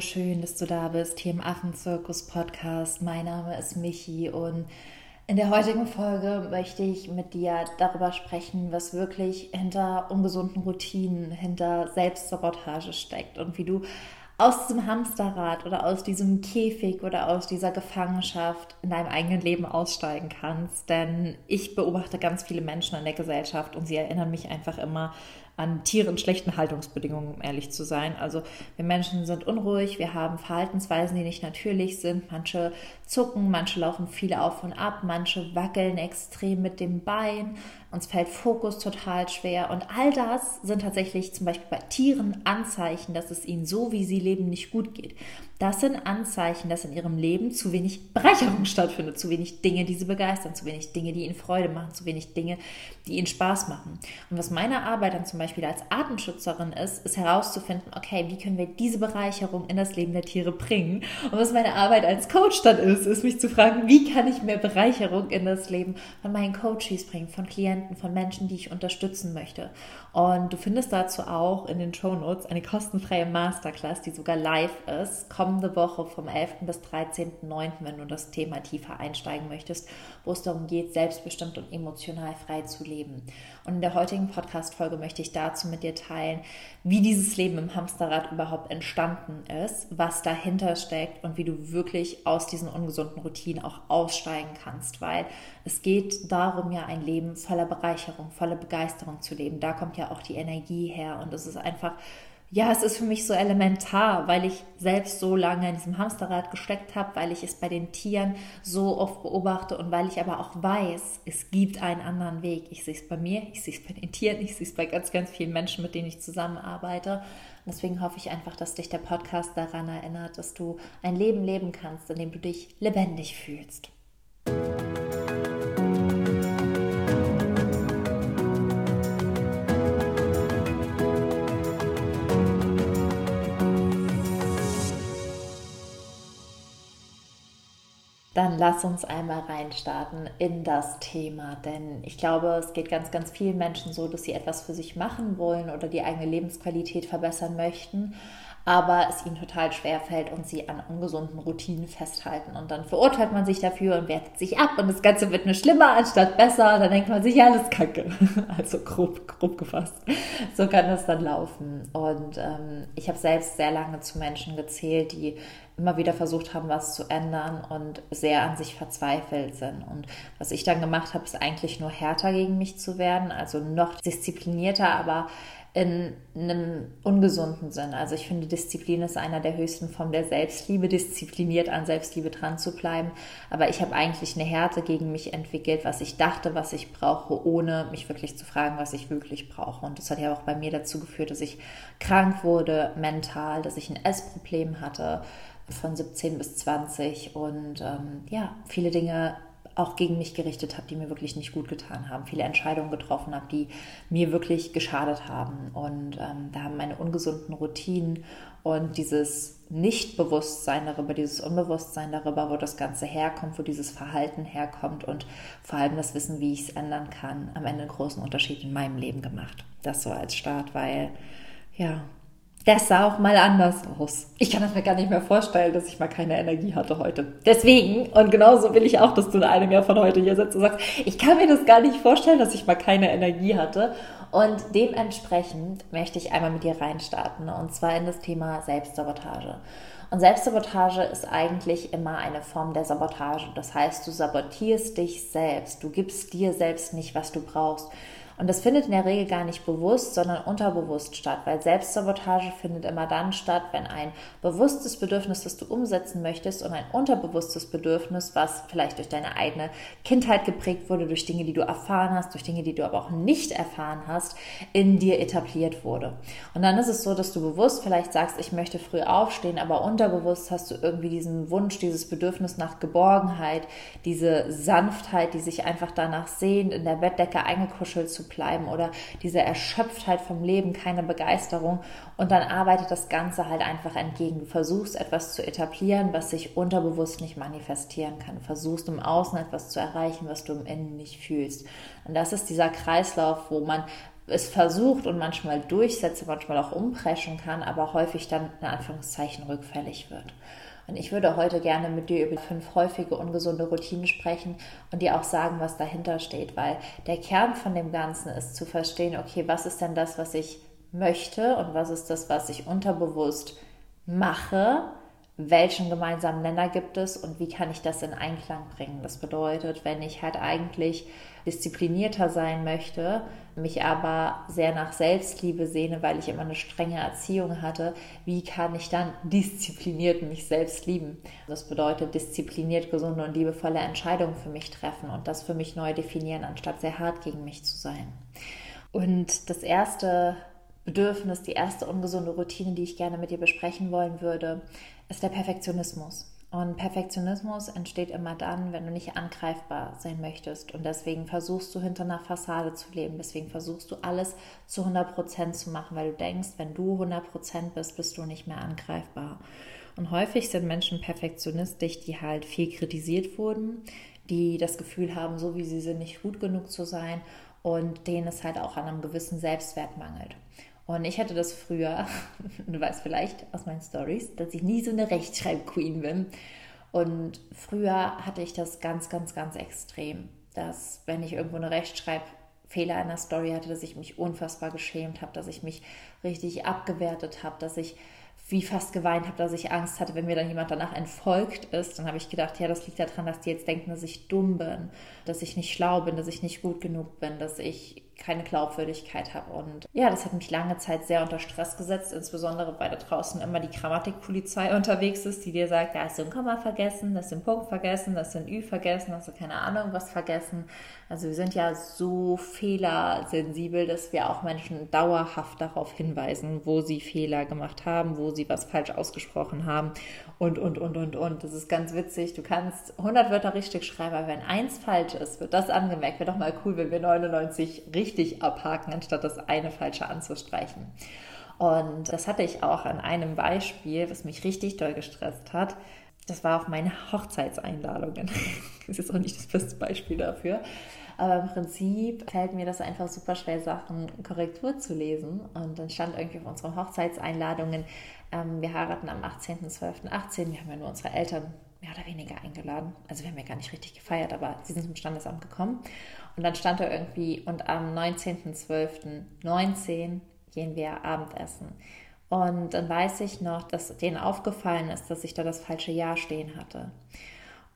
schön, dass du da bist hier im Affenzirkus Podcast. Mein Name ist Michi und in der heutigen Folge möchte ich mit dir darüber sprechen, was wirklich hinter ungesunden Routinen, hinter Selbstsabotage steckt und wie du aus diesem Hamsterrad oder aus diesem Käfig oder aus dieser Gefangenschaft in deinem eigenen Leben aussteigen kannst. Denn ich beobachte ganz viele Menschen in der Gesellschaft und sie erinnern mich einfach immer an Tieren schlechten Haltungsbedingungen, um ehrlich zu sein. Also wir Menschen sind unruhig, wir haben Verhaltensweisen, die nicht natürlich sind. Manche zucken, manche laufen viele auf und ab, manche wackeln extrem mit dem Bein, uns fällt Fokus total schwer. Und all das sind tatsächlich zum Beispiel bei Tieren Anzeichen, dass es ihnen so, wie sie leben, nicht gut geht. Das sind Anzeichen, dass in ihrem Leben zu wenig Bereicherung stattfindet, zu wenig Dinge, die sie begeistern, zu wenig Dinge, die ihnen Freude machen, zu wenig Dinge, die ihnen Spaß machen. Und was meine Arbeit dann zum Beispiel als Artenschützerin ist, ist herauszufinden, okay, wie können wir diese Bereicherung in das Leben der Tiere bringen? Und was meine Arbeit als Coach dann ist, ist mich zu fragen, wie kann ich mehr Bereicherung in das Leben von meinen Coaches bringen, von Klienten, von Menschen, die ich unterstützen möchte. Und du findest dazu auch in den Show Notes eine kostenfreie Masterclass, die sogar live ist, kommende Woche vom 11. bis 13.09., wenn du das Thema tiefer einsteigen möchtest, wo es darum geht, selbstbestimmt und emotional frei zu leben. Und in der heutigen Podcast-Folge möchte ich dazu mit dir teilen, wie dieses Leben im Hamsterrad überhaupt entstanden ist, was dahinter steckt und wie du wirklich aus diesen ungesunden Routinen auch aussteigen kannst, weil es geht darum, ja ein Leben voller Bereicherung, voller Begeisterung zu leben. Da kommt ja auch die Energie her und es ist einfach ja, es ist für mich so elementar, weil ich selbst so lange in diesem Hamsterrad gesteckt habe, weil ich es bei den Tieren so oft beobachte und weil ich aber auch weiß, es gibt einen anderen Weg. Ich sehe es bei mir, ich sehe es bei den Tieren, ich sehe es bei ganz, ganz vielen Menschen, mit denen ich zusammenarbeite. Und deswegen hoffe ich einfach, dass dich der Podcast daran erinnert, dass du ein Leben leben kannst, in dem du dich lebendig fühlst. Dann lass uns einmal reinstarten in das Thema, denn ich glaube, es geht ganz, ganz vielen Menschen so, dass sie etwas für sich machen wollen oder die eigene Lebensqualität verbessern möchten, aber es ihnen total schwer fällt und sie an ungesunden Routinen festhalten. Und dann verurteilt man sich dafür und wertet sich ab und das Ganze wird nur schlimmer anstatt besser. Dann denkt man sich, ja, alles kacke. Also grob, grob gefasst. So kann das dann laufen. Und ähm, ich habe selbst sehr lange zu Menschen gezählt, die immer wieder versucht haben, was zu ändern und sehr an sich verzweifelt sind. Und was ich dann gemacht habe, ist eigentlich nur härter gegen mich zu werden, also noch disziplinierter, aber in einem ungesunden Sinn. Also ich finde, Disziplin ist einer der höchsten Formen der Selbstliebe, diszipliniert an Selbstliebe dran zu bleiben. Aber ich habe eigentlich eine Härte gegen mich entwickelt, was ich dachte, was ich brauche, ohne mich wirklich zu fragen, was ich wirklich brauche. Und das hat ja auch bei mir dazu geführt, dass ich krank wurde mental, dass ich ein Essproblem hatte, von 17 bis 20 und ähm, ja, viele Dinge auch gegen mich gerichtet habe, die mir wirklich nicht gut getan haben, viele Entscheidungen getroffen habe, die mir wirklich geschadet haben. Und ähm, da haben meine ungesunden Routinen und dieses Nichtbewusstsein darüber, dieses Unbewusstsein darüber, wo das Ganze herkommt, wo dieses Verhalten herkommt und vor allem das Wissen, wie ich es ändern kann, am Ende einen großen Unterschied in meinem Leben gemacht. Das so als Start, weil ja, das sah auch mal anders aus. Ich kann das mir gar nicht mehr vorstellen, dass ich mal keine Energie hatte heute. Deswegen, und genauso will ich auch, dass du in einem Jahr von heute hier sitzt und sagst, ich kann mir das gar nicht vorstellen, dass ich mal keine Energie hatte. Und dementsprechend möchte ich einmal mit dir reinstarten, und zwar in das Thema Selbstsabotage. Und Selbstsabotage ist eigentlich immer eine Form der Sabotage. Das heißt, du sabotierst dich selbst. Du gibst dir selbst nicht, was du brauchst. Und das findet in der Regel gar nicht bewusst, sondern unterbewusst statt, weil Selbstsabotage findet immer dann statt, wenn ein bewusstes Bedürfnis, das du umsetzen möchtest, und ein unterbewusstes Bedürfnis, was vielleicht durch deine eigene Kindheit geprägt wurde, durch Dinge, die du erfahren hast, durch Dinge, die du aber auch nicht erfahren hast, in dir etabliert wurde. Und dann ist es so, dass du bewusst vielleicht sagst, ich möchte früh aufstehen, aber unterbewusst hast du irgendwie diesen Wunsch, dieses Bedürfnis nach Geborgenheit, diese Sanftheit, die sich einfach danach sehnt, in der Bettdecke eingekuschelt zu bleiben oder diese Erschöpftheit vom Leben, keine Begeisterung. Und dann arbeitet das Ganze halt einfach entgegen. Du versuchst etwas zu etablieren, was sich unterbewusst nicht manifestieren kann. Du versuchst im Außen etwas zu erreichen, was du im Innen nicht fühlst. Und das ist dieser Kreislauf, wo man es versucht und manchmal durchsetzt, manchmal auch umpreschen kann, aber häufig dann in Anführungszeichen rückfällig wird. Und ich würde heute gerne mit dir über fünf häufige ungesunde Routinen sprechen und dir auch sagen, was dahinter steht, weil der Kern von dem Ganzen ist zu verstehen, okay, was ist denn das, was ich möchte und was ist das, was ich unterbewusst mache, welchen gemeinsamen Nenner gibt es und wie kann ich das in Einklang bringen. Das bedeutet, wenn ich halt eigentlich disziplinierter sein möchte, mich aber sehr nach Selbstliebe sehne, weil ich immer eine strenge Erziehung hatte, wie kann ich dann diszipliniert mich selbst lieben? Das bedeutet diszipliniert, gesunde und liebevolle Entscheidungen für mich treffen und das für mich neu definieren, anstatt sehr hart gegen mich zu sein. Und das erste Bedürfnis, die erste ungesunde Routine, die ich gerne mit dir besprechen wollen würde, ist der Perfektionismus. Und Perfektionismus entsteht immer dann, wenn du nicht angreifbar sein möchtest. Und deswegen versuchst du hinter einer Fassade zu leben. Deswegen versuchst du alles zu 100 Prozent zu machen, weil du denkst, wenn du 100 Prozent bist, bist du nicht mehr angreifbar. Und häufig sind Menschen perfektionistisch, die halt viel kritisiert wurden, die das Gefühl haben, so wie sie sind, nicht gut genug zu sein und denen es halt auch an einem gewissen Selbstwert mangelt. Und ich hatte das früher, du weißt vielleicht aus meinen Stories, dass ich nie so eine Rechtschreib-Queen bin. Und früher hatte ich das ganz, ganz, ganz extrem, dass wenn ich irgendwo eine Rechtschreibfehler in der Story hatte, dass ich mich unfassbar geschämt habe, dass ich mich richtig abgewertet habe, dass ich wie fast geweint habe, dass ich Angst hatte, wenn mir dann jemand danach entfolgt ist. Dann habe ich gedacht, ja, das liegt daran, dass die jetzt denken, dass ich dumm bin, dass ich nicht schlau bin, dass ich nicht gut genug bin, dass ich keine Glaubwürdigkeit habe. Und ja, das hat mich lange Zeit sehr unter Stress gesetzt, insbesondere weil da draußen immer die Grammatikpolizei unterwegs ist, die dir sagt, da hast du ein Komma vergessen, da hast du Punkt vergessen, da hast ein Ü vergessen, hast du keine Ahnung was vergessen. Also wir sind ja so fehlersensibel, dass wir auch Menschen dauerhaft darauf hinweisen, wo sie Fehler gemacht haben, wo sie was falsch ausgesprochen haben und, und, und, und, und. Das ist ganz witzig. Du kannst 100 Wörter richtig schreiben, aber wenn eins falsch ist, wird das angemerkt. Wäre doch mal cool, wenn wir 99 richtig abhaken, anstatt das eine falsche anzustreichen. Und das hatte ich auch an einem Beispiel, was mich richtig doll gestresst hat. Das war auf meine Hochzeitseinladungen. Das ist auch nicht das beste Beispiel dafür. Aber im Prinzip fällt mir das einfach super schwer, Sachen Korrektur zu lesen. Und dann stand irgendwie auf unseren Hochzeitseinladungen, ähm, wir heiraten am 18.12.18. Wir haben ja nur unsere Eltern mehr oder weniger eingeladen. Also wir haben ja gar nicht richtig gefeiert, aber sie sind zum Standesamt gekommen. Und dann stand da irgendwie, und am 19.12.19 gehen wir Abendessen. Und dann weiß ich noch, dass denen aufgefallen ist, dass ich da das falsche Jahr stehen hatte.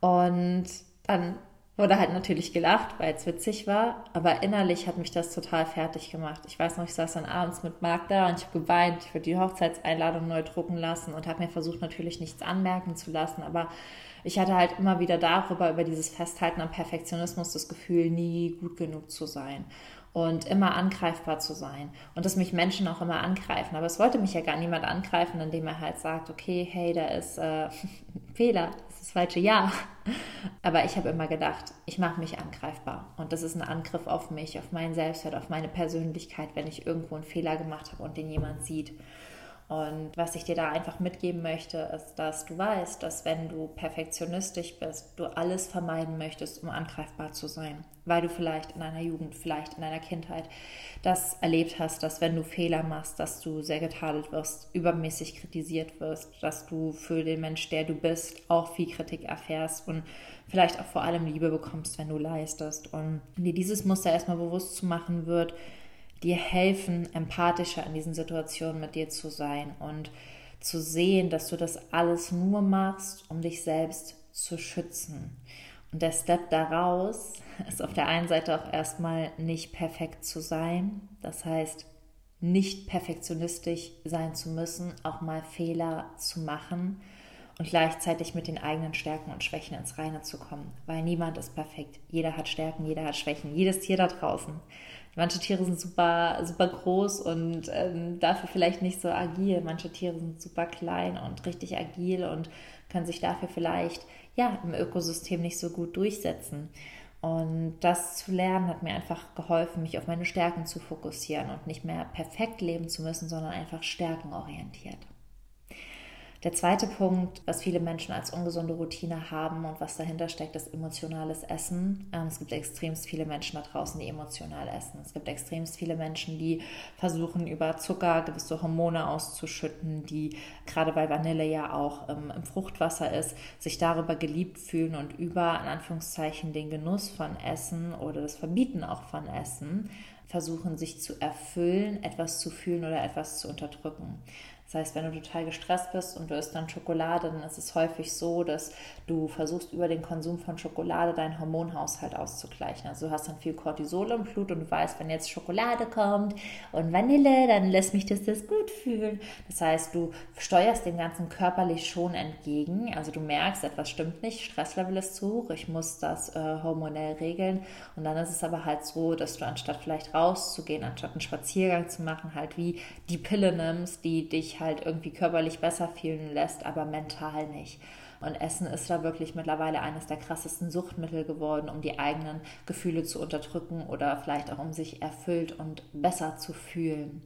Und dann wurde halt natürlich gelacht, weil es witzig war, aber innerlich hat mich das total fertig gemacht. Ich weiß noch, ich saß dann abends mit Marc da und ich habe geweint, ich würde die Hochzeitseinladung neu drucken lassen und habe mir versucht, natürlich nichts anmerken zu lassen, aber ich hatte halt immer wieder darüber, über dieses Festhalten am Perfektionismus, das Gefühl, nie gut genug zu sein und immer angreifbar zu sein und dass mich Menschen auch immer angreifen. Aber es wollte mich ja gar niemand angreifen, indem er halt sagt, okay, hey, da ist äh, Fehler, das ist das falsche Ja. Aber ich habe immer gedacht, ich mache mich angreifbar und das ist ein Angriff auf mich, auf meinen Selbstwert, auf meine Persönlichkeit, wenn ich irgendwo einen Fehler gemacht habe und den jemand sieht. Und was ich dir da einfach mitgeben möchte, ist, dass du weißt, dass wenn du perfektionistisch bist, du alles vermeiden möchtest, um angreifbar zu sein, weil du vielleicht in deiner Jugend, vielleicht in deiner Kindheit das erlebt hast, dass wenn du Fehler machst, dass du sehr getadelt wirst, übermäßig kritisiert wirst, dass du für den Mensch, der du bist, auch viel Kritik erfährst und vielleicht auch vor allem Liebe bekommst, wenn du leistest. Und dir dieses Muster erstmal bewusst zu machen wird, dir helfen, empathischer in diesen Situationen mit dir zu sein und zu sehen, dass du das alles nur machst, um dich selbst zu schützen. Und der Step daraus ist auf der einen Seite auch erstmal nicht perfekt zu sein. Das heißt, nicht perfektionistisch sein zu müssen, auch mal Fehler zu machen und gleichzeitig mit den eigenen Stärken und Schwächen ins Reine zu kommen. Weil niemand ist perfekt. Jeder hat Stärken, jeder hat Schwächen. Jedes Tier da draußen Manche Tiere sind super, super groß und ähm, dafür vielleicht nicht so agil. Manche Tiere sind super klein und richtig agil und können sich dafür vielleicht ja im Ökosystem nicht so gut durchsetzen. Und das zu lernen hat mir einfach geholfen, mich auf meine Stärken zu fokussieren und nicht mehr perfekt leben zu müssen, sondern einfach stärkenorientiert. Der zweite Punkt, was viele Menschen als ungesunde Routine haben und was dahinter steckt, ist emotionales Essen. Ähm, es gibt extrem viele Menschen da draußen, die emotional essen. Es gibt extrem viele Menschen, die versuchen, über Zucker gewisse Hormone auszuschütten, die gerade weil Vanille ja auch ähm, im Fruchtwasser ist, sich darüber geliebt fühlen und über, in Anführungszeichen, den Genuss von Essen oder das Verbieten auch von Essen versuchen, sich zu erfüllen, etwas zu fühlen oder etwas zu unterdrücken. Das heißt, wenn du total gestresst bist und du isst dann Schokolade, dann ist es häufig so, dass du versuchst, über den Konsum von Schokolade deinen Hormonhaushalt auszugleichen. Also du hast dann viel Cortisol im Blut und du weißt, wenn jetzt Schokolade kommt und Vanille, dann lässt mich das, das gut fühlen. Das heißt, du steuerst dem Ganzen körperlich schon entgegen. Also du merkst, etwas stimmt nicht, Stresslevel ist zu hoch, ich muss das äh, hormonell regeln. Und dann ist es aber halt so, dass du anstatt vielleicht rauszugehen, anstatt einen Spaziergang zu machen, halt wie die Pille nimmst, die dich halt irgendwie körperlich besser fühlen lässt, aber mental nicht. Und Essen ist da wirklich mittlerweile eines der krassesten Suchtmittel geworden, um die eigenen Gefühle zu unterdrücken oder vielleicht auch um sich erfüllt und besser zu fühlen.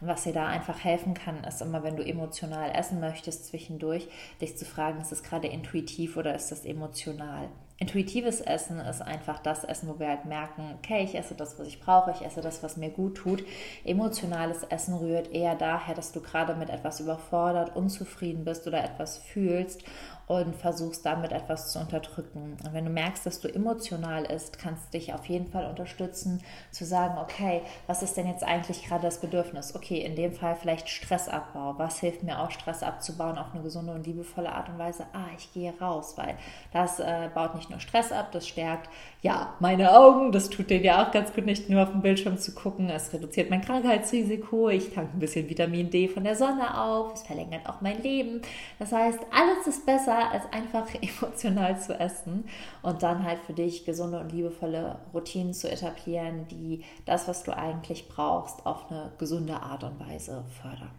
Und was dir da einfach helfen kann, ist immer, wenn du emotional essen möchtest zwischendurch, dich zu fragen, ist das gerade intuitiv oder ist das emotional? Intuitives Essen ist einfach das Essen, wo wir halt merken, okay, ich esse das, was ich brauche, ich esse das, was mir gut tut. Emotionales Essen rührt eher daher, dass du gerade mit etwas überfordert, unzufrieden bist oder etwas fühlst und versuchst damit etwas zu unterdrücken. Und wenn du merkst, dass du emotional ist, kannst du dich auf jeden Fall unterstützen, zu sagen, okay, was ist denn jetzt eigentlich gerade das Bedürfnis? Okay, in dem Fall vielleicht Stressabbau. Was hilft mir auch, Stress abzubauen auf eine gesunde und liebevolle Art und Weise? Ah, ich gehe raus, weil das äh, baut nicht nur Stress ab, das stärkt ja meine Augen, das tut denen ja auch ganz gut, nicht nur auf dem Bildschirm zu gucken. Es reduziert mein Krankheitsrisiko, ich tanke ein bisschen Vitamin D von der Sonne auf, es verlängert auch mein Leben. Das heißt, alles ist besser besser, als einfach emotional zu essen und dann halt für dich gesunde und liebevolle Routinen zu etablieren, die das, was du eigentlich brauchst, auf eine gesunde Art und Weise fördern.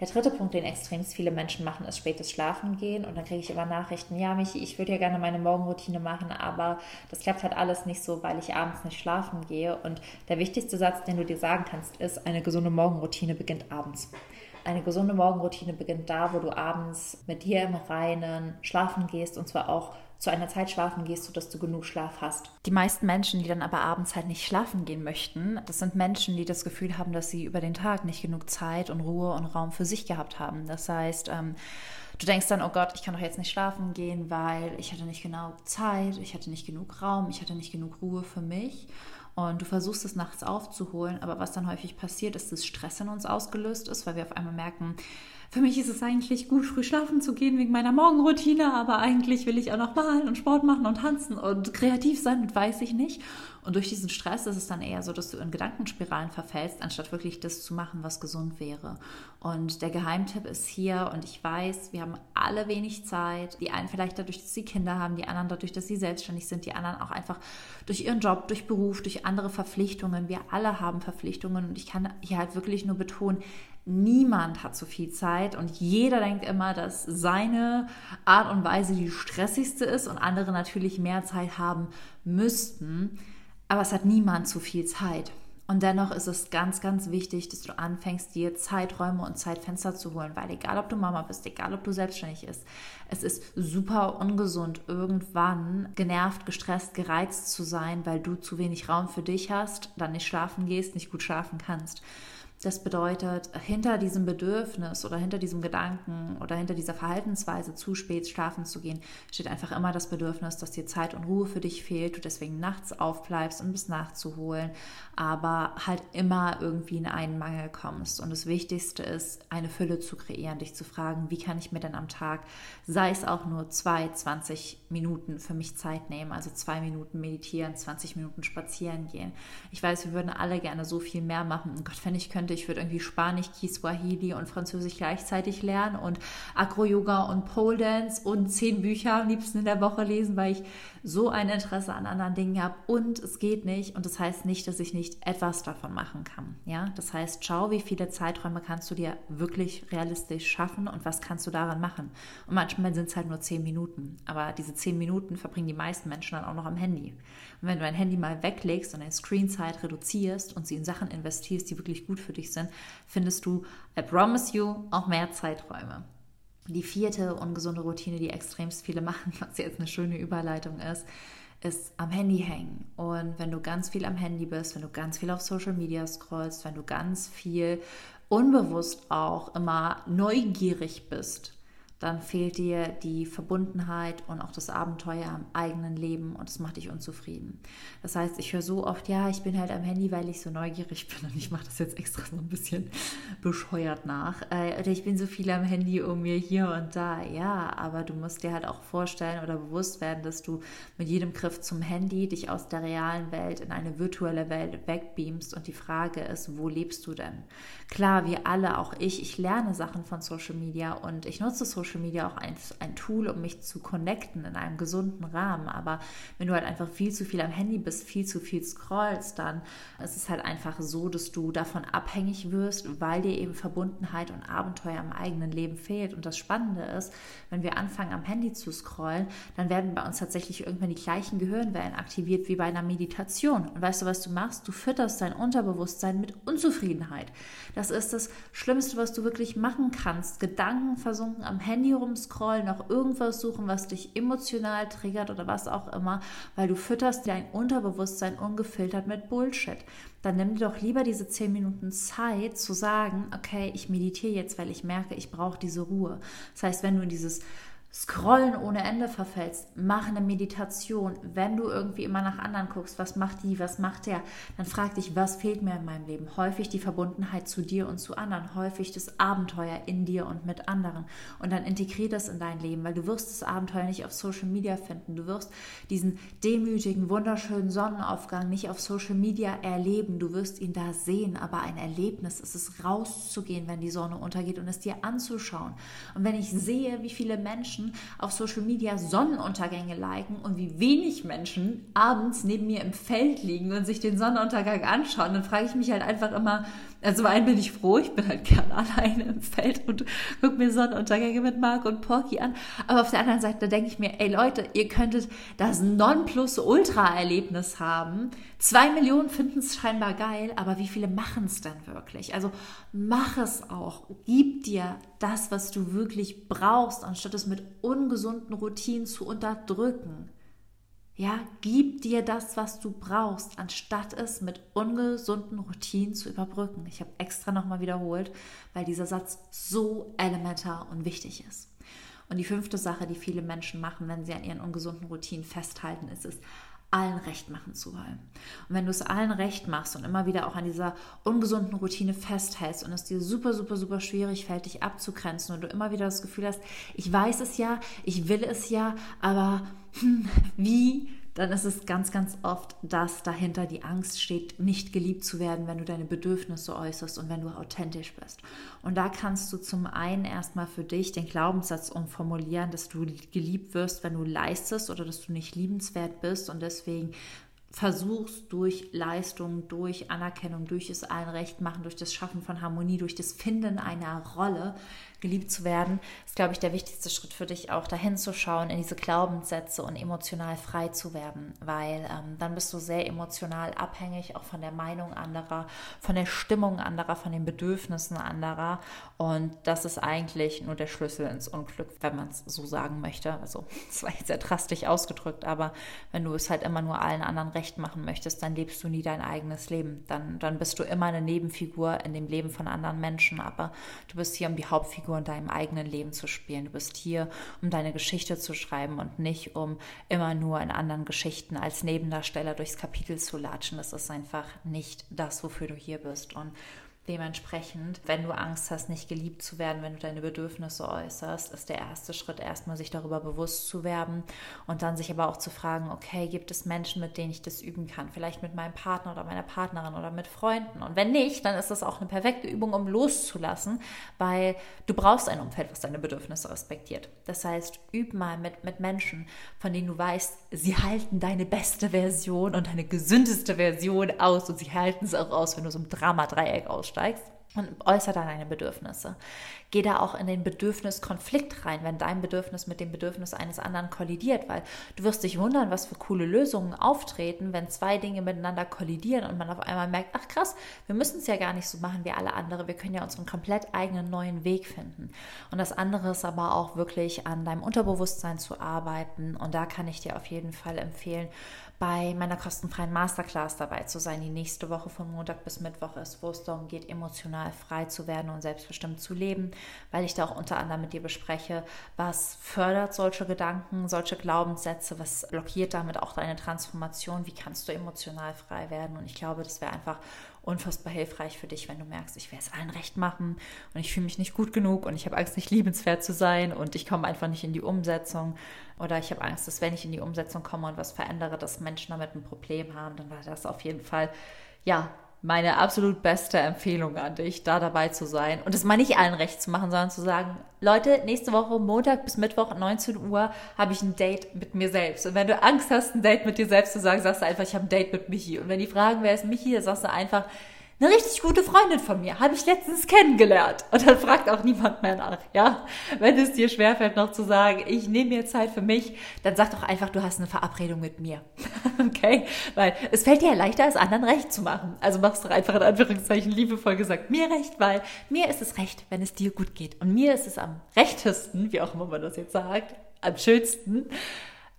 Der dritte Punkt, den extrem viele Menschen machen, ist spätes Schlafen gehen. Und dann kriege ich immer Nachrichten, ja, Michi, ich würde ja gerne meine Morgenroutine machen, aber das klappt halt alles nicht so, weil ich abends nicht schlafen gehe. Und der wichtigste Satz, den du dir sagen kannst, ist, eine gesunde Morgenroutine beginnt abends. Eine gesunde Morgenroutine beginnt da, wo du abends mit dir im Reinen schlafen gehst und zwar auch zu einer Zeit schlafen gehst, sodass du genug Schlaf hast. Die meisten Menschen, die dann aber abends halt nicht schlafen gehen möchten, das sind Menschen, die das Gefühl haben, dass sie über den Tag nicht genug Zeit und Ruhe und Raum für sich gehabt haben. Das heißt, ähm, du denkst dann, oh Gott, ich kann doch jetzt nicht schlafen gehen, weil ich hatte nicht genug Zeit, ich hatte nicht genug Raum, ich hatte nicht genug Ruhe für mich. Und du versuchst es nachts aufzuholen, aber was dann häufig passiert, ist, dass Stress in uns ausgelöst ist, weil wir auf einmal merken, für mich ist es eigentlich gut, früh schlafen zu gehen wegen meiner Morgenroutine, aber eigentlich will ich auch noch malen und Sport machen und tanzen und kreativ sein und weiß ich nicht. Und durch diesen Stress ist es dann eher so, dass du in Gedankenspiralen verfällst, anstatt wirklich das zu machen, was gesund wäre. Und der Geheimtipp ist hier, und ich weiß, wir haben alle wenig Zeit. Die einen vielleicht dadurch, dass sie Kinder haben, die anderen dadurch, dass sie selbstständig sind, die anderen auch einfach durch ihren Job, durch Beruf, durch andere Verpflichtungen. Wir alle haben Verpflichtungen und ich kann hier halt wirklich nur betonen, Niemand hat so viel Zeit und jeder denkt immer, dass seine Art und Weise die stressigste ist und andere natürlich mehr Zeit haben müssten. Aber es hat niemand zu viel Zeit. Und dennoch ist es ganz, ganz wichtig, dass du anfängst, dir Zeiträume und Zeitfenster zu holen, weil egal ob du Mama bist, egal ob du selbstständig bist, es ist super ungesund, irgendwann genervt, gestresst, gereizt zu sein, weil du zu wenig Raum für dich hast, dann nicht schlafen gehst, nicht gut schlafen kannst. Das bedeutet, hinter diesem Bedürfnis oder hinter diesem Gedanken oder hinter dieser Verhaltensweise, zu spät schlafen zu gehen, steht einfach immer das Bedürfnis, dass dir Zeit und Ruhe für dich fehlt, du deswegen nachts aufbleibst, um bis nachzuholen, aber halt immer irgendwie in einen Mangel kommst. Und das Wichtigste ist, eine Fülle zu kreieren, dich zu fragen, wie kann ich mir denn am Tag, sei es auch nur zwei, 20 Minuten für mich Zeit nehmen, also zwei Minuten meditieren, 20 Minuten spazieren gehen. Ich weiß, wir würden alle gerne so viel mehr machen. Und Gott, wenn ich könnte, ich würde irgendwie Spanisch, Kiswahili und Französisch gleichzeitig lernen und Acro-Yoga und Pole Dance und zehn Bücher am liebsten in der Woche lesen, weil ich so ein Interesse an anderen Dingen habe und es geht nicht und das heißt nicht, dass ich nicht etwas davon machen kann. Ja, das heißt, schau, wie viele Zeiträume kannst du dir wirklich realistisch schaffen und was kannst du daran machen. Und manchmal sind es halt nur zehn Minuten, aber diese zehn Minuten verbringen die meisten Menschen dann auch noch am Handy. Und wenn du dein Handy mal weglegst und deine Screenzeit reduzierst und sie in Sachen investierst, die wirklich gut für dich sind, findest du, I promise you, auch mehr Zeiträume. Die vierte ungesunde Routine, die extremst viele machen, was jetzt eine schöne Überleitung ist, ist am Handy hängen. Und wenn du ganz viel am Handy bist, wenn du ganz viel auf Social Media scrollst, wenn du ganz viel unbewusst auch immer neugierig bist, dann fehlt dir die Verbundenheit und auch das Abenteuer am eigenen Leben und es macht dich unzufrieden. Das heißt, ich höre so oft, ja, ich bin halt am Handy, weil ich so neugierig bin und ich mache das jetzt extra so ein bisschen bescheuert nach. Äh, oder ich bin so viel am Handy um mir hier und da. Ja, aber du musst dir halt auch vorstellen oder bewusst werden, dass du mit jedem Griff zum Handy dich aus der realen Welt in eine virtuelle Welt wegbeamst und die Frage ist, wo lebst du denn? Klar, wir alle, auch ich, ich lerne Sachen von Social Media und ich nutze Social Social Media auch ein, ein Tool, um mich zu connecten in einem gesunden Rahmen. Aber wenn du halt einfach viel zu viel am Handy bist, viel zu viel scrollst, dann ist es halt einfach so, dass du davon abhängig wirst, weil dir eben Verbundenheit und Abenteuer im eigenen Leben fehlt. Und das Spannende ist, wenn wir anfangen am Handy zu scrollen, dann werden bei uns tatsächlich irgendwann die gleichen Gehirnwellen aktiviert wie bei einer Meditation. Und weißt du, was du machst? Du fütterst dein Unterbewusstsein mit Unzufriedenheit. Das ist das Schlimmste, was du wirklich machen kannst. Gedanken versunken am Handy Handy rumscrollen, noch irgendwas suchen, was dich emotional triggert oder was auch immer, weil du fütterst dein Unterbewusstsein ungefiltert mit Bullshit. Dann nimm dir doch lieber diese zehn Minuten Zeit zu sagen, okay, ich meditiere jetzt, weil ich merke, ich brauche diese Ruhe. Das heißt, wenn du in dieses Scrollen ohne Ende verfällst, mach eine Meditation. Wenn du irgendwie immer nach anderen guckst, was macht die, was macht der, dann frag dich, was fehlt mir in meinem Leben? Häufig die Verbundenheit zu dir und zu anderen, häufig das Abenteuer in dir und mit anderen. Und dann integrier das in dein Leben, weil du wirst das Abenteuer nicht auf Social Media finden. Du wirst diesen demütigen, wunderschönen Sonnenaufgang nicht auf Social Media erleben. Du wirst ihn da sehen, aber ein Erlebnis ist es, rauszugehen, wenn die Sonne untergeht und es dir anzuschauen. Und wenn ich sehe, wie viele Menschen Menschen auf Social Media Sonnenuntergänge liken und wie wenig Menschen abends neben mir im Feld liegen und sich den Sonnenuntergang anschauen, dann frage ich mich halt einfach immer, also zum einen bin ich froh, ich bin halt gern alleine im Feld und gucke mir Sonnenuntergänge mit Mark und Porky an. Aber auf der anderen Seite denke ich mir, ey Leute, ihr könntet das Nonplusultra-Erlebnis haben. Zwei Millionen finden es scheinbar geil, aber wie viele machen es denn wirklich? Also mach es auch. Gib dir das, was du wirklich brauchst, anstatt es mit ungesunden Routinen zu unterdrücken. Ja, gib dir das, was du brauchst, anstatt es mit ungesunden Routinen zu überbrücken. Ich habe extra nochmal wiederholt, weil dieser Satz so elementar und wichtig ist. Und die fünfte Sache, die viele Menschen machen, wenn sie an ihren ungesunden Routinen festhalten, ist es, allen recht machen zu wollen. Und wenn du es allen recht machst und immer wieder auch an dieser ungesunden Routine festhältst und es dir super, super, super schwierig fällt, dich abzugrenzen und du immer wieder das Gefühl hast, ich weiß es ja, ich will es ja, aber hm, wie dann ist es ganz, ganz oft, dass dahinter die Angst steht, nicht geliebt zu werden, wenn du deine Bedürfnisse äußerst und wenn du authentisch bist. Und da kannst du zum einen erstmal für dich den Glaubenssatz umformulieren, dass du geliebt wirst, wenn du leistest oder dass du nicht liebenswert bist und deswegen versuchst durch Leistung, durch Anerkennung, durch es allen recht machen, durch das Schaffen von Harmonie, durch das Finden einer Rolle geliebt zu werden, ist, glaube ich, der wichtigste Schritt für dich auch, dahin zu schauen, in diese Glaubenssätze und emotional frei zu werden, weil ähm, dann bist du sehr emotional abhängig, auch von der Meinung anderer, von der Stimmung anderer, von den Bedürfnissen anderer und das ist eigentlich nur der Schlüssel ins Unglück, wenn man es so sagen möchte. Also, das war jetzt sehr drastisch ausgedrückt, aber wenn du es halt immer nur allen anderen recht machen möchtest, dann lebst du nie dein eigenes Leben. Dann, dann bist du immer eine Nebenfigur in dem Leben von anderen Menschen, aber du bist hier um die Hauptfigur Figur in deinem eigenen Leben zu spielen. Du bist hier, um deine Geschichte zu schreiben und nicht, um immer nur in anderen Geschichten als Nebendarsteller durchs Kapitel zu latschen. Das ist einfach nicht das, wofür du hier bist. Und Dementsprechend, wenn du Angst hast, nicht geliebt zu werden, wenn du deine Bedürfnisse äußerst, ist der erste Schritt erstmal, sich darüber bewusst zu werden und dann sich aber auch zu fragen, okay, gibt es Menschen, mit denen ich das üben kann? Vielleicht mit meinem Partner oder meiner Partnerin oder mit Freunden. Und wenn nicht, dann ist das auch eine perfekte Übung, um loszulassen, weil du brauchst ein Umfeld, was deine Bedürfnisse respektiert. Das heißt, üb mal mit, mit Menschen, von denen du weißt, sie halten deine beste Version und deine gesündeste Version aus und sie halten es auch aus, wenn du so im Dramadreieck aussteigst. und äußere dann deine Bedürfnisse. Geh da auch in den Bedürfniskonflikt rein, wenn dein Bedürfnis mit dem Bedürfnis eines anderen kollidiert, weil du wirst dich wundern, was für coole Lösungen auftreten, wenn zwei Dinge miteinander kollidieren und man auf einmal merkt, ach krass, wir müssen es ja gar nicht so machen wie alle anderen, wir können ja unseren komplett eigenen neuen Weg finden. Und das andere ist aber auch wirklich an deinem Unterbewusstsein zu arbeiten und da kann ich dir auf jeden Fall empfehlen, bei meiner kostenfreien Masterclass dabei zu sein, die nächste Woche von Montag bis Mittwoch ist, wo es darum geht, emotional frei zu werden und selbstbestimmt zu leben, weil ich da auch unter anderem mit dir bespreche, was fördert solche Gedanken, solche Glaubenssätze, was blockiert damit auch deine Transformation, wie kannst du emotional frei werden. Und ich glaube, das wäre einfach unfassbar hilfreich für dich, wenn du merkst, ich will es allen recht machen und ich fühle mich nicht gut genug und ich habe Angst, nicht liebenswert zu sein und ich komme einfach nicht in die Umsetzung. Oder ich habe Angst, dass wenn ich in die Umsetzung komme und was verändere, dass Menschen damit ein Problem haben, dann war das auf jeden Fall ja meine absolut beste Empfehlung an dich, da dabei zu sein und es mal nicht allen recht zu machen, sondern zu sagen, Leute, nächste Woche, Montag bis Mittwoch, 19 Uhr, habe ich ein Date mit mir selbst. Und wenn du Angst hast, ein Date mit dir selbst zu sagen, sagst du einfach, ich habe ein Date mit Michi. Und wenn die fragen, wer ist Michi, dann sagst du einfach, eine richtig gute Freundin von mir, habe ich letztens kennengelernt. Und dann fragt auch niemand mehr nach, ja. Wenn es dir schwerfällt, noch zu sagen, ich nehme mir Zeit für mich, dann sag doch einfach, du hast eine Verabredung mit mir. okay? Weil es fällt dir ja leichter, als anderen recht zu machen. Also machst du einfach in Anführungszeichen liebevoll gesagt mir recht, weil mir ist es recht, wenn es dir gut geht. Und mir ist es am rechtesten, wie auch immer man das jetzt sagt, am schönsten,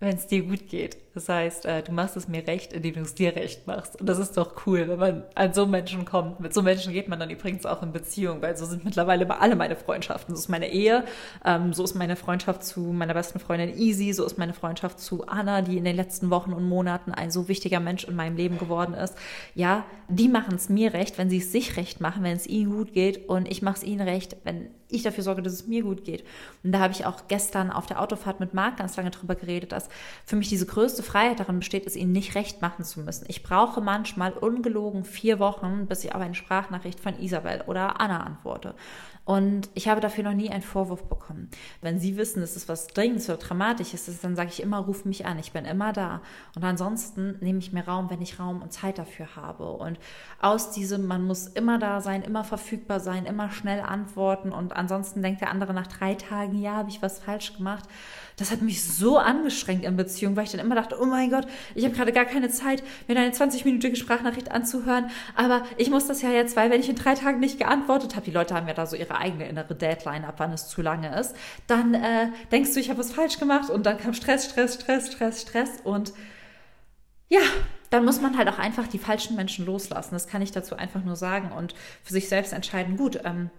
wenn es dir gut geht. Das heißt, äh, du machst es mir recht, indem du es dir recht machst. Und das ist doch cool, wenn man an so Menschen kommt. Mit so Menschen geht man dann übrigens auch in Beziehung, weil so sind mittlerweile alle meine Freundschaften. So ist meine Ehe, ähm, so ist meine Freundschaft zu meiner besten Freundin Easy, so ist meine Freundschaft zu Anna, die in den letzten Wochen und Monaten ein so wichtiger Mensch in meinem Leben geworden ist. Ja, die machen es mir recht, wenn sie es sich recht machen, wenn es ihnen gut geht. Und ich mache es ihnen recht, wenn ich dafür sorge, dass es mir gut geht. Und da habe ich auch gestern auf der Autofahrt mit Marc ganz lange drüber geredet, dass für mich diese größte Freiheit darin besteht, es ihnen nicht recht machen zu müssen. Ich brauche manchmal ungelogen vier Wochen, bis ich auf eine Sprachnachricht von Isabel oder Anna antworte. Und ich habe dafür noch nie einen Vorwurf bekommen. Wenn Sie wissen, es ist was Dringendes oder Dramatisches, dann sage ich immer, ruf mich an, ich bin immer da. Und ansonsten nehme ich mir Raum, wenn ich Raum und Zeit dafür habe. Und aus diesem, man muss immer da sein, immer verfügbar sein, immer schnell antworten und ansonsten denkt der andere nach drei Tagen, ja, habe ich was falsch gemacht das hat mich so angestrengt in Beziehung, weil ich dann immer dachte, oh mein Gott, ich habe gerade gar keine Zeit, mir eine 20-minütige Sprachnachricht anzuhören, aber ich muss das ja jetzt, weil wenn ich in drei Tagen nicht geantwortet habe, die Leute haben ja da so ihre eigene innere Deadline, ab wann es zu lange ist, dann äh, denkst du, ich habe was falsch gemacht und dann kam Stress, Stress, Stress, Stress, Stress und ja, dann muss man halt auch einfach die falschen Menschen loslassen. Das kann ich dazu einfach nur sagen und für sich selbst entscheiden, gut, ähm,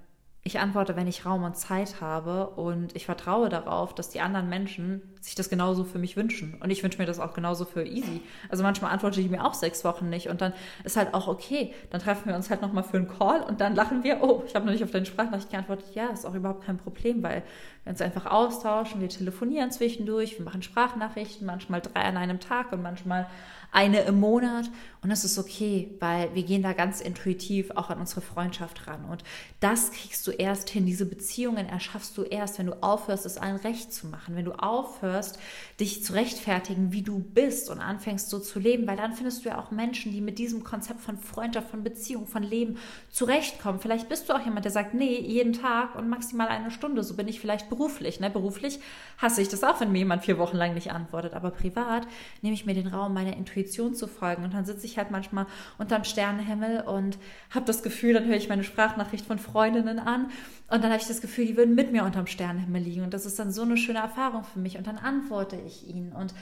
ich antworte, wenn ich Raum und Zeit habe und ich vertraue darauf, dass die anderen Menschen sich das genauso für mich wünschen. Und ich wünsche mir das auch genauso für Easy. Also manchmal antworte ich mir auch sechs Wochen nicht und dann ist halt auch okay. Dann treffen wir uns halt nochmal für einen Call und dann lachen wir, oh, ich habe noch nicht auf deine Sprachnachricht geantwortet. Ja, ist auch überhaupt kein Problem, weil wir uns einfach austauschen, wir telefonieren zwischendurch, wir machen Sprachnachrichten, manchmal drei an einem Tag und manchmal eine im Monat und das ist okay, weil wir gehen da ganz intuitiv auch an unsere Freundschaft ran und das kriegst du erst hin, diese Beziehungen erschaffst du erst, wenn du aufhörst, es allen recht zu machen, wenn du aufhörst, dich zu rechtfertigen, wie du bist und anfängst so zu leben, weil dann findest du ja auch Menschen, die mit diesem Konzept von Freundschaft, von Beziehung, von Leben zurechtkommen. Vielleicht bist du auch jemand, der sagt, nee, jeden Tag und maximal eine Stunde, so bin ich vielleicht beruflich. Ne? Beruflich hasse ich das auch, wenn mir jemand vier Wochen lang nicht antwortet, aber privat nehme ich mir den Raum meiner Intuition zu folgen. Und dann sitze ich halt manchmal unterm Sternenhimmel und habe das Gefühl, dann höre ich meine Sprachnachricht von Freundinnen an und dann habe ich das Gefühl, die würden mit mir unterm Sternenhimmel liegen. Und das ist dann so eine schöne Erfahrung für mich. Und dann antworte ich ihnen und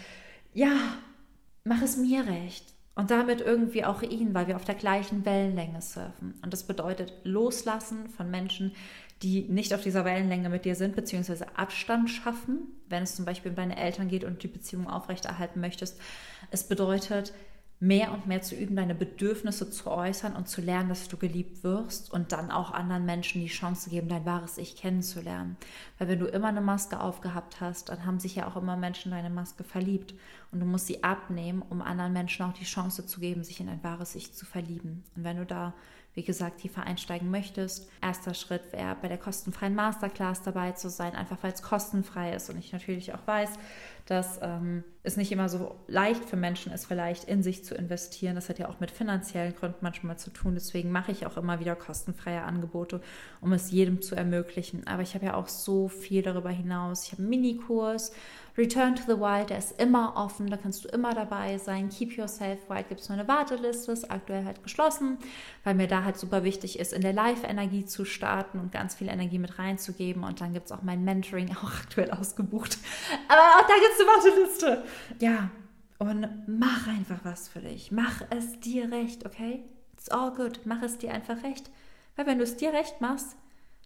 ja, mach es mir recht. Und damit irgendwie auch ihnen, weil wir auf der gleichen Wellenlänge surfen. Und das bedeutet loslassen von Menschen, die nicht auf dieser Wellenlänge mit dir sind, beziehungsweise Abstand schaffen, wenn es zum Beispiel um deine Eltern geht und die Beziehung aufrechterhalten möchtest. Es bedeutet, mehr und mehr zu üben, deine Bedürfnisse zu äußern und zu lernen, dass du geliebt wirst und dann auch anderen Menschen die Chance geben, dein wahres Ich kennenzulernen. Weil wenn du immer eine Maske aufgehabt hast, dann haben sich ja auch immer Menschen deine Maske verliebt und du musst sie abnehmen, um anderen Menschen auch die Chance zu geben, sich in ein wahres Ich zu verlieben. Und wenn du da wie gesagt, tiefer einsteigen möchtest. Erster Schritt wäre, bei der kostenfreien Masterclass dabei zu sein, einfach weil es kostenfrei ist und ich natürlich auch weiß, dass ähm, es nicht immer so leicht für Menschen ist, vielleicht in sich zu investieren. Das hat ja auch mit finanziellen Gründen manchmal zu tun. Deswegen mache ich auch immer wieder kostenfreie Angebote, um es jedem zu ermöglichen. Aber ich habe ja auch so viel darüber hinaus. Ich habe einen Minikurs Return to the Wild, der ist immer offen, da kannst du immer dabei sein. Keep Yourself Wild gibt es nur eine Warteliste, ist aktuell halt geschlossen, weil mir da halt super wichtig ist, in der Live-Energie zu starten und ganz viel Energie mit reinzugeben. Und dann gibt es auch mein Mentoring, auch aktuell ausgebucht. Aber auch da gibt eine Warteliste. Ja, und mach einfach was für dich. Mach es dir recht, okay? It's all good. Mach es dir einfach recht. Weil wenn du es dir recht machst,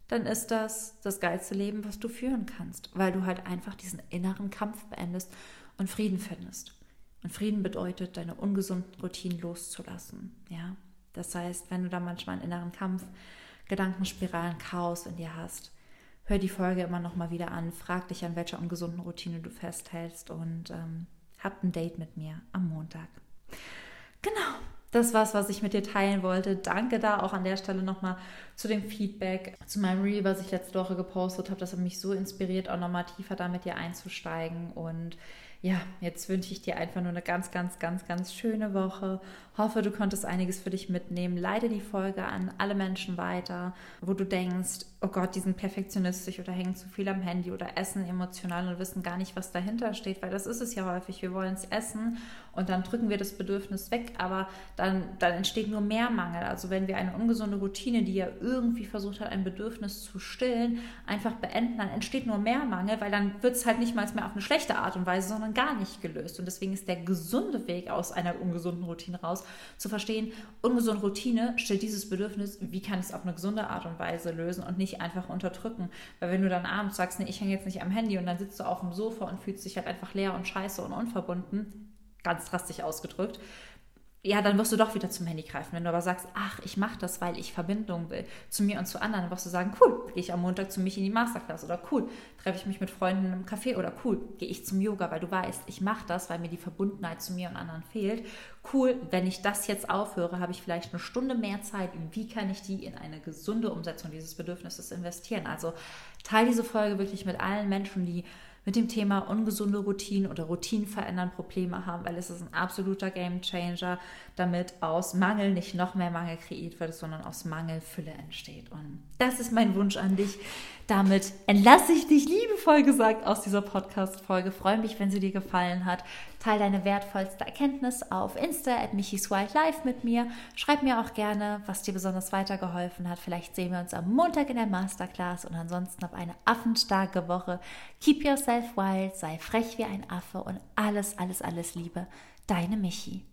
dann ist das das geilste Leben, was du führen kannst, weil du halt einfach diesen inneren Kampf beendest und Frieden findest. Und Frieden bedeutet, deine ungesunden Routinen loszulassen. Ja, das heißt, wenn du da manchmal einen inneren Kampf, Gedankenspiralen, Chaos in dir hast, hör die Folge immer noch mal wieder an, frag dich, an welcher ungesunden Routine du festhältst und ähm, hab ein Date mit mir am Montag. Genau, das war's, was ich mit dir teilen wollte. Danke da auch an der Stelle nochmal zu dem Feedback, zu meinem Reel, was ich letzte Woche gepostet habe. Das hat mich so inspiriert, auch nochmal tiefer da mit dir einzusteigen. Und ja, jetzt wünsche ich dir einfach nur eine ganz, ganz, ganz, ganz schöne Woche. Hoffe, du konntest einiges für dich mitnehmen. Leite die Folge an alle Menschen weiter, wo du denkst, oh Gott, die sind perfektionistisch oder hängen zu viel am Handy oder essen emotional und wissen gar nicht, was dahinter steht, weil das ist es ja häufig. Wir wollen es essen und dann drücken wir das Bedürfnis weg, aber dann, dann entsteht nur mehr Mangel. Also wenn wir eine ungesunde Routine, die ja irgendwie versucht hat, ein Bedürfnis zu stillen, einfach beenden, dann entsteht nur mehr Mangel, weil dann wird es halt nicht mal mehr auf eine schlechte Art und Weise, sondern gar nicht gelöst. Und deswegen ist der gesunde Weg aus einer ungesunden Routine raus, zu verstehen, ungesunde Routine stellt dieses Bedürfnis, wie kann ich es auf eine gesunde Art und Weise lösen und nicht einfach unterdrücken. Weil wenn du dann abends sagst, nee, ich hänge jetzt nicht am Handy und dann sitzt du auf dem Sofa und fühlst dich halt einfach leer und scheiße und unverbunden, ganz drastisch ausgedrückt, ja, dann wirst du doch wieder zum Handy greifen. Wenn du aber sagst, ach, ich mache das, weil ich Verbindung will zu mir und zu anderen, dann wirst du sagen, cool, gehe ich am Montag zu mich in die Masterclass oder cool, treffe ich mich mit Freunden im Café oder cool, gehe ich zum Yoga, weil du weißt, ich mache das, weil mir die Verbundenheit zu mir und anderen fehlt. Cool, wenn ich das jetzt aufhöre, habe ich vielleicht eine Stunde mehr Zeit. Wie kann ich die in eine gesunde Umsetzung dieses Bedürfnisses investieren? Also teile diese Folge wirklich mit allen Menschen, die mit dem Thema ungesunde Routinen oder Routinen verändern Probleme haben, weil es ist ein absoluter Game Changer, damit aus Mangel nicht noch mehr Mangel kreiert wird, sondern aus Mangel Fülle entsteht. Und das ist mein Wunsch an dich. Damit entlasse ich dich liebevoll gesagt aus dieser Podcast-Folge. Freue mich, wenn sie dir gefallen hat. Teil deine wertvollste Erkenntnis auf Insta at Michis Wildlife mit mir. Schreib mir auch gerne, was dir besonders weitergeholfen hat. Vielleicht sehen wir uns am Montag in der Masterclass und ansonsten auf eine affenstarke Woche. Keep yourself wild, sei frech wie ein Affe und alles, alles, alles Liebe. Deine Michi.